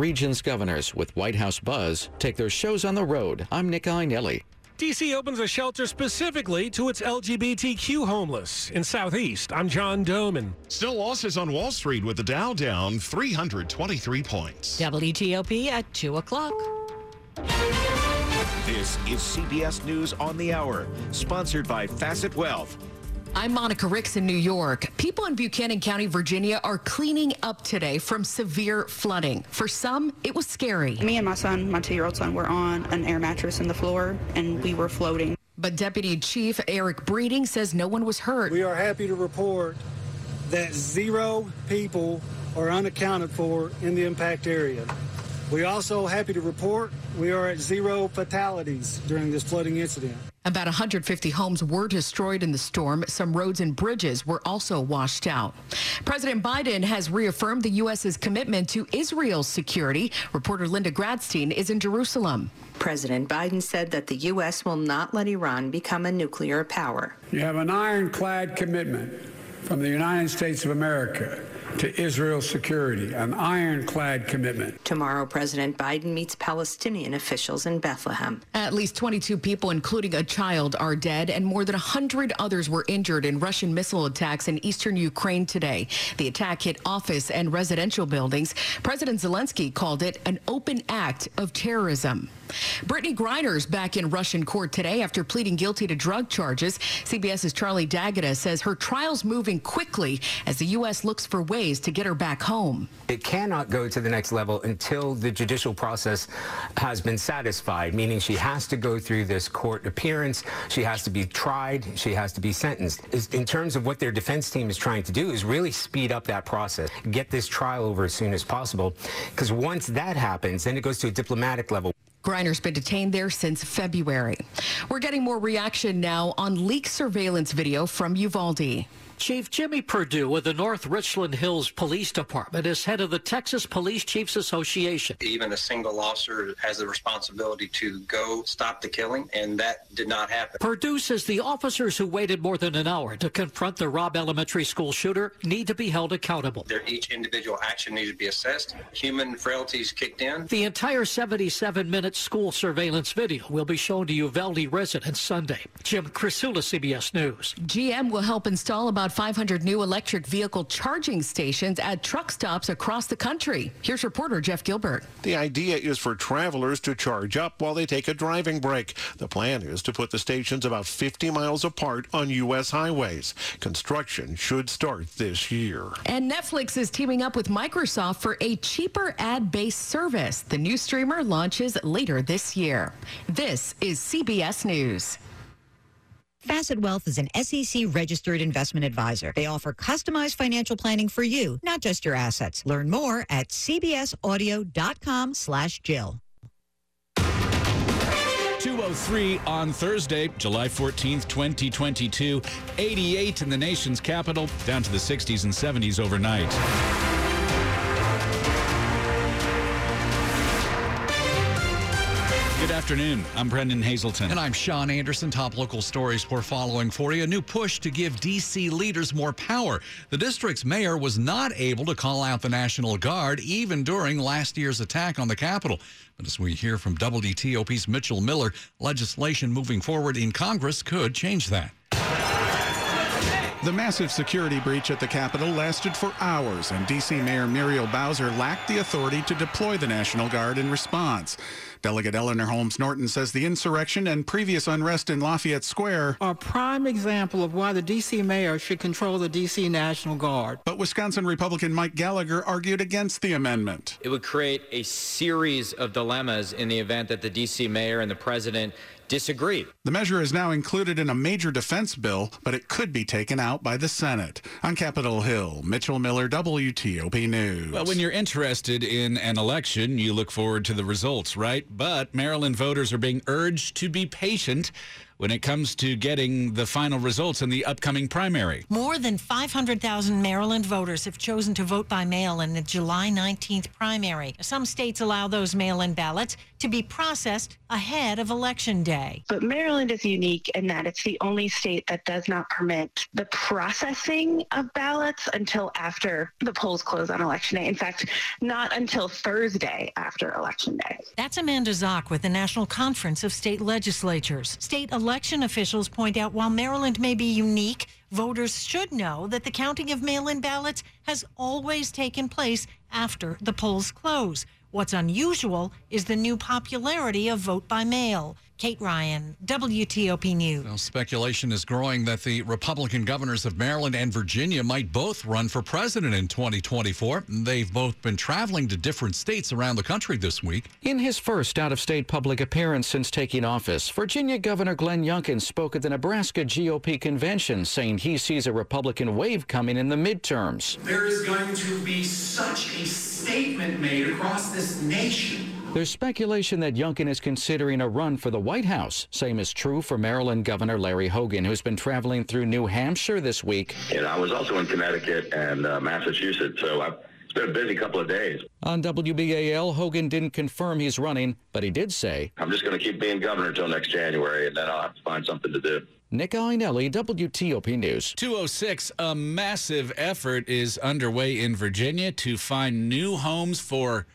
Regions governors with White House Buzz take their shows on the road. I'm Nick Iannelli. DC opens a shelter specifically to its LGBTQ homeless in Southeast. I'm John Domen. Still losses on Wall Street with the Dow down 323 points. WTOP at 2 o'clock. This is CBS News on the Hour, sponsored by Facet Wealth. I'm Monica Ricks in New York. People in Buchanan County, Virginia are cleaning up today from severe flooding. For some, it was scary. Me and my son, my two year old son, were on an air mattress in the floor and we were floating. But Deputy Chief Eric Breeding says no one was hurt. We are happy to report that zero people are unaccounted for in the impact area. We also happy to report we are at zero fatalities during this flooding incident. About 150 homes were destroyed in the storm. Some roads and bridges were also washed out. President Biden has reaffirmed the U.S.'s commitment to Israel's security. Reporter Linda Gradstein is in Jerusalem. President Biden said that the U.S. will not let Iran become a nuclear power. You have an ironclad commitment from the United States of America to Israel's security, an ironclad commitment. Tomorrow, President Biden meets Palestinian officials in Bethlehem. At least 22 people, including a child, are dead, and more than 100 others were injured in Russian missile attacks in eastern Ukraine today. The attack hit office and residential buildings. President Zelensky called it an open act of terrorism. Brittney Griner's back in Russian court today after pleading guilty to drug charges. CBS's Charlie D'Agata says her trial's moving quickly as the U.S. looks for ways to get her back home. It cannot go to the next level until the judicial process has been satisfied, meaning she has to go through this court appearance, she has to be tried, she has to be sentenced. In terms of what their defense team is trying to do is really speed up that process, get this trial over as soon as possible, because once that happens, then it goes to a diplomatic level. Griner's been detained there since February. We're getting more reaction now on leaked surveillance video from Uvalde. Chief Jimmy Perdue of the North Richland Hills Police Department is head of the Texas Police Chiefs Association. Even a single officer has the responsibility to go stop the killing, and that did not happen. Perdue says the officers who waited more than an hour to confront the Robb Elementary School shooter need to be held accountable. Their, each individual action needs to be assessed. Human frailties kicked in. The entire 77 minute school surveillance video will be shown to Uvalde residents Sunday. Jim Krasula, CBS News. GM will help install about 500 new electric vehicle charging stations at truck stops across the country. Here's reporter Jeff Gilbert. The idea is for travelers to charge up while they take a driving break. The plan is to put the stations about 50 miles apart on U.S. highways. Construction should start this year. And Netflix is teaming up with Microsoft for a cheaper ad based service. The new streamer launches later this year. This is CBS News. Facet Wealth is an SEC registered investment advisor. They offer customized financial planning for you, not just your assets. Learn more at cbsaudio.com slash Jill. 203 on Thursday, July 14th, 2022. 88 in the nation's capital, down to the 60s and 70s overnight. Afternoon. I'm Brendan Haselton. And I'm Sean Anderson. Top local stories we're following for you. A new push to give D.C. leaders more power. The district's mayor was not able to call out the National Guard even during last year's attack on the Capitol. But as we hear from WTOP's Mitchell Miller, legislation moving forward in Congress could change that. The massive security breach at the Capitol lasted for hours, and D.C. Mayor Muriel Bowser lacked the authority to deploy the National Guard in response. Delegate Eleanor Holmes Norton says the insurrection and previous unrest in Lafayette Square are a prime example of why the D.C. mayor should control the D.C. National Guard. But Wisconsin Republican Mike Gallagher argued against the amendment. It would create a series of dilemmas in the event that the D.C. mayor and the president disagree. The measure is now included in a major defense bill, but it could be taken out by the Senate. On Capitol Hill, Mitchell Miller, WTOP News. Well, when you're interested in an election, you look forward to the results, right? But Maryland voters are being urged to be patient when it comes to getting the final results in the upcoming primary. More than 500,000 Maryland voters have chosen to vote by mail in the July 19th primary. Some states allow those mail in ballots to be processed ahead of Election Day. But Maryland is unique in that it's the only state that does not permit the processing of ballots until after the polls close on Election Day. In fact, not until Thursday after Election Day. That's Amanda Zoch with the National Conference of State Legislatures. State election officials point out while Maryland may be unique, voters should know that the counting of mail in ballots has always taken place after the polls close. What's unusual is the new popularity of vote by mail. Kate Ryan, WTOP News. Well, speculation is growing that the Republican governors of Maryland and Virginia might both run for president in 2024. They've both been traveling to different states around the country this week. In his first out of state public appearance since taking office, Virginia Governor Glenn Youngkin spoke at the Nebraska GOP convention, saying he sees a Republican wave coming in the midterms. There is going to be such a statement made across this nation there's speculation that Youngkin is considering a run for the White House. Same is true for Maryland Governor Larry Hogan, who's been traveling through New Hampshire this week. And I was also in Connecticut and uh, Massachusetts, so I've it's been a busy couple of days. On WBAL, Hogan didn't confirm he's running, but he did say, I'm just going to keep being governor until next January, and then I'll have to find something to do. Nick Iannelli, WTOP News. 206, a massive effort is underway in Virginia to find new homes for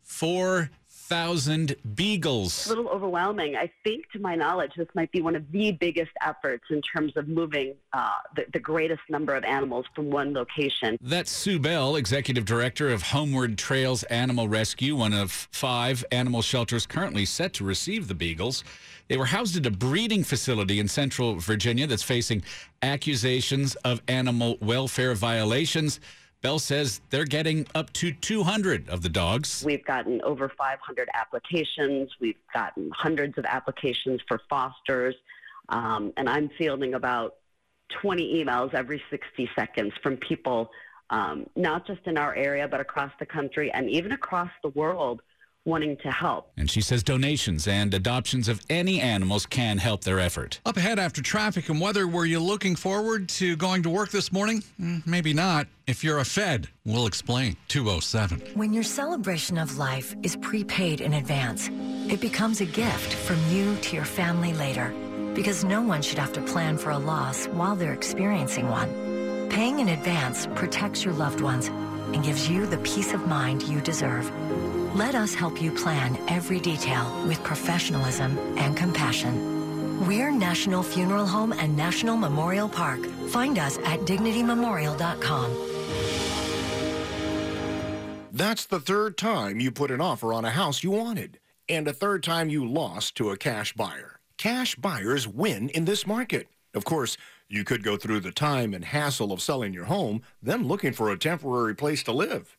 four thousand beagles. A little overwhelming. I think, to my knowledge, this might be one of the biggest efforts in terms of moving uh, the, the, greatest number of animals from one location. That's Sue Bell, executive director of Homeward Trails Animal Rescue, one of five animal shelters currently set to receive the beagles. They were housed at a breeding facility in central Virginia that's facing accusations of animal welfare violations. Bell says they're getting up to 200 of the dogs. We've gotten over 500 applications. We've gotten hundreds of applications for fosters. Um, and I'm fielding about 20 emails every 60 seconds from people, um, not just in our area, but across the country and even across the world wanting to help. And she says donations and adoptions of any animals can help their effort. Up ahead after traffic and weather, were you looking forward to going to work this morning? Mm, maybe not. If you're a Fed, we'll explain. 207. When your celebration of life is prepaid in advance, it becomes a gift from you to your family later. Because no one should have to plan for a loss while they're experiencing one. Paying in advance protects your loved ones and gives you the peace of mind you deserve. Let us help you plan every detail with professionalism and compassion. We're National Funeral Home and National Memorial Park. Find us at dignitymemorial.com. That's the third time you put an offer on a house you wanted, and a third time you lost to a cash buyer. Cash buyers win in this market. Of course, you could go through the time and hassle of selling your home, then looking for a temporary place to live.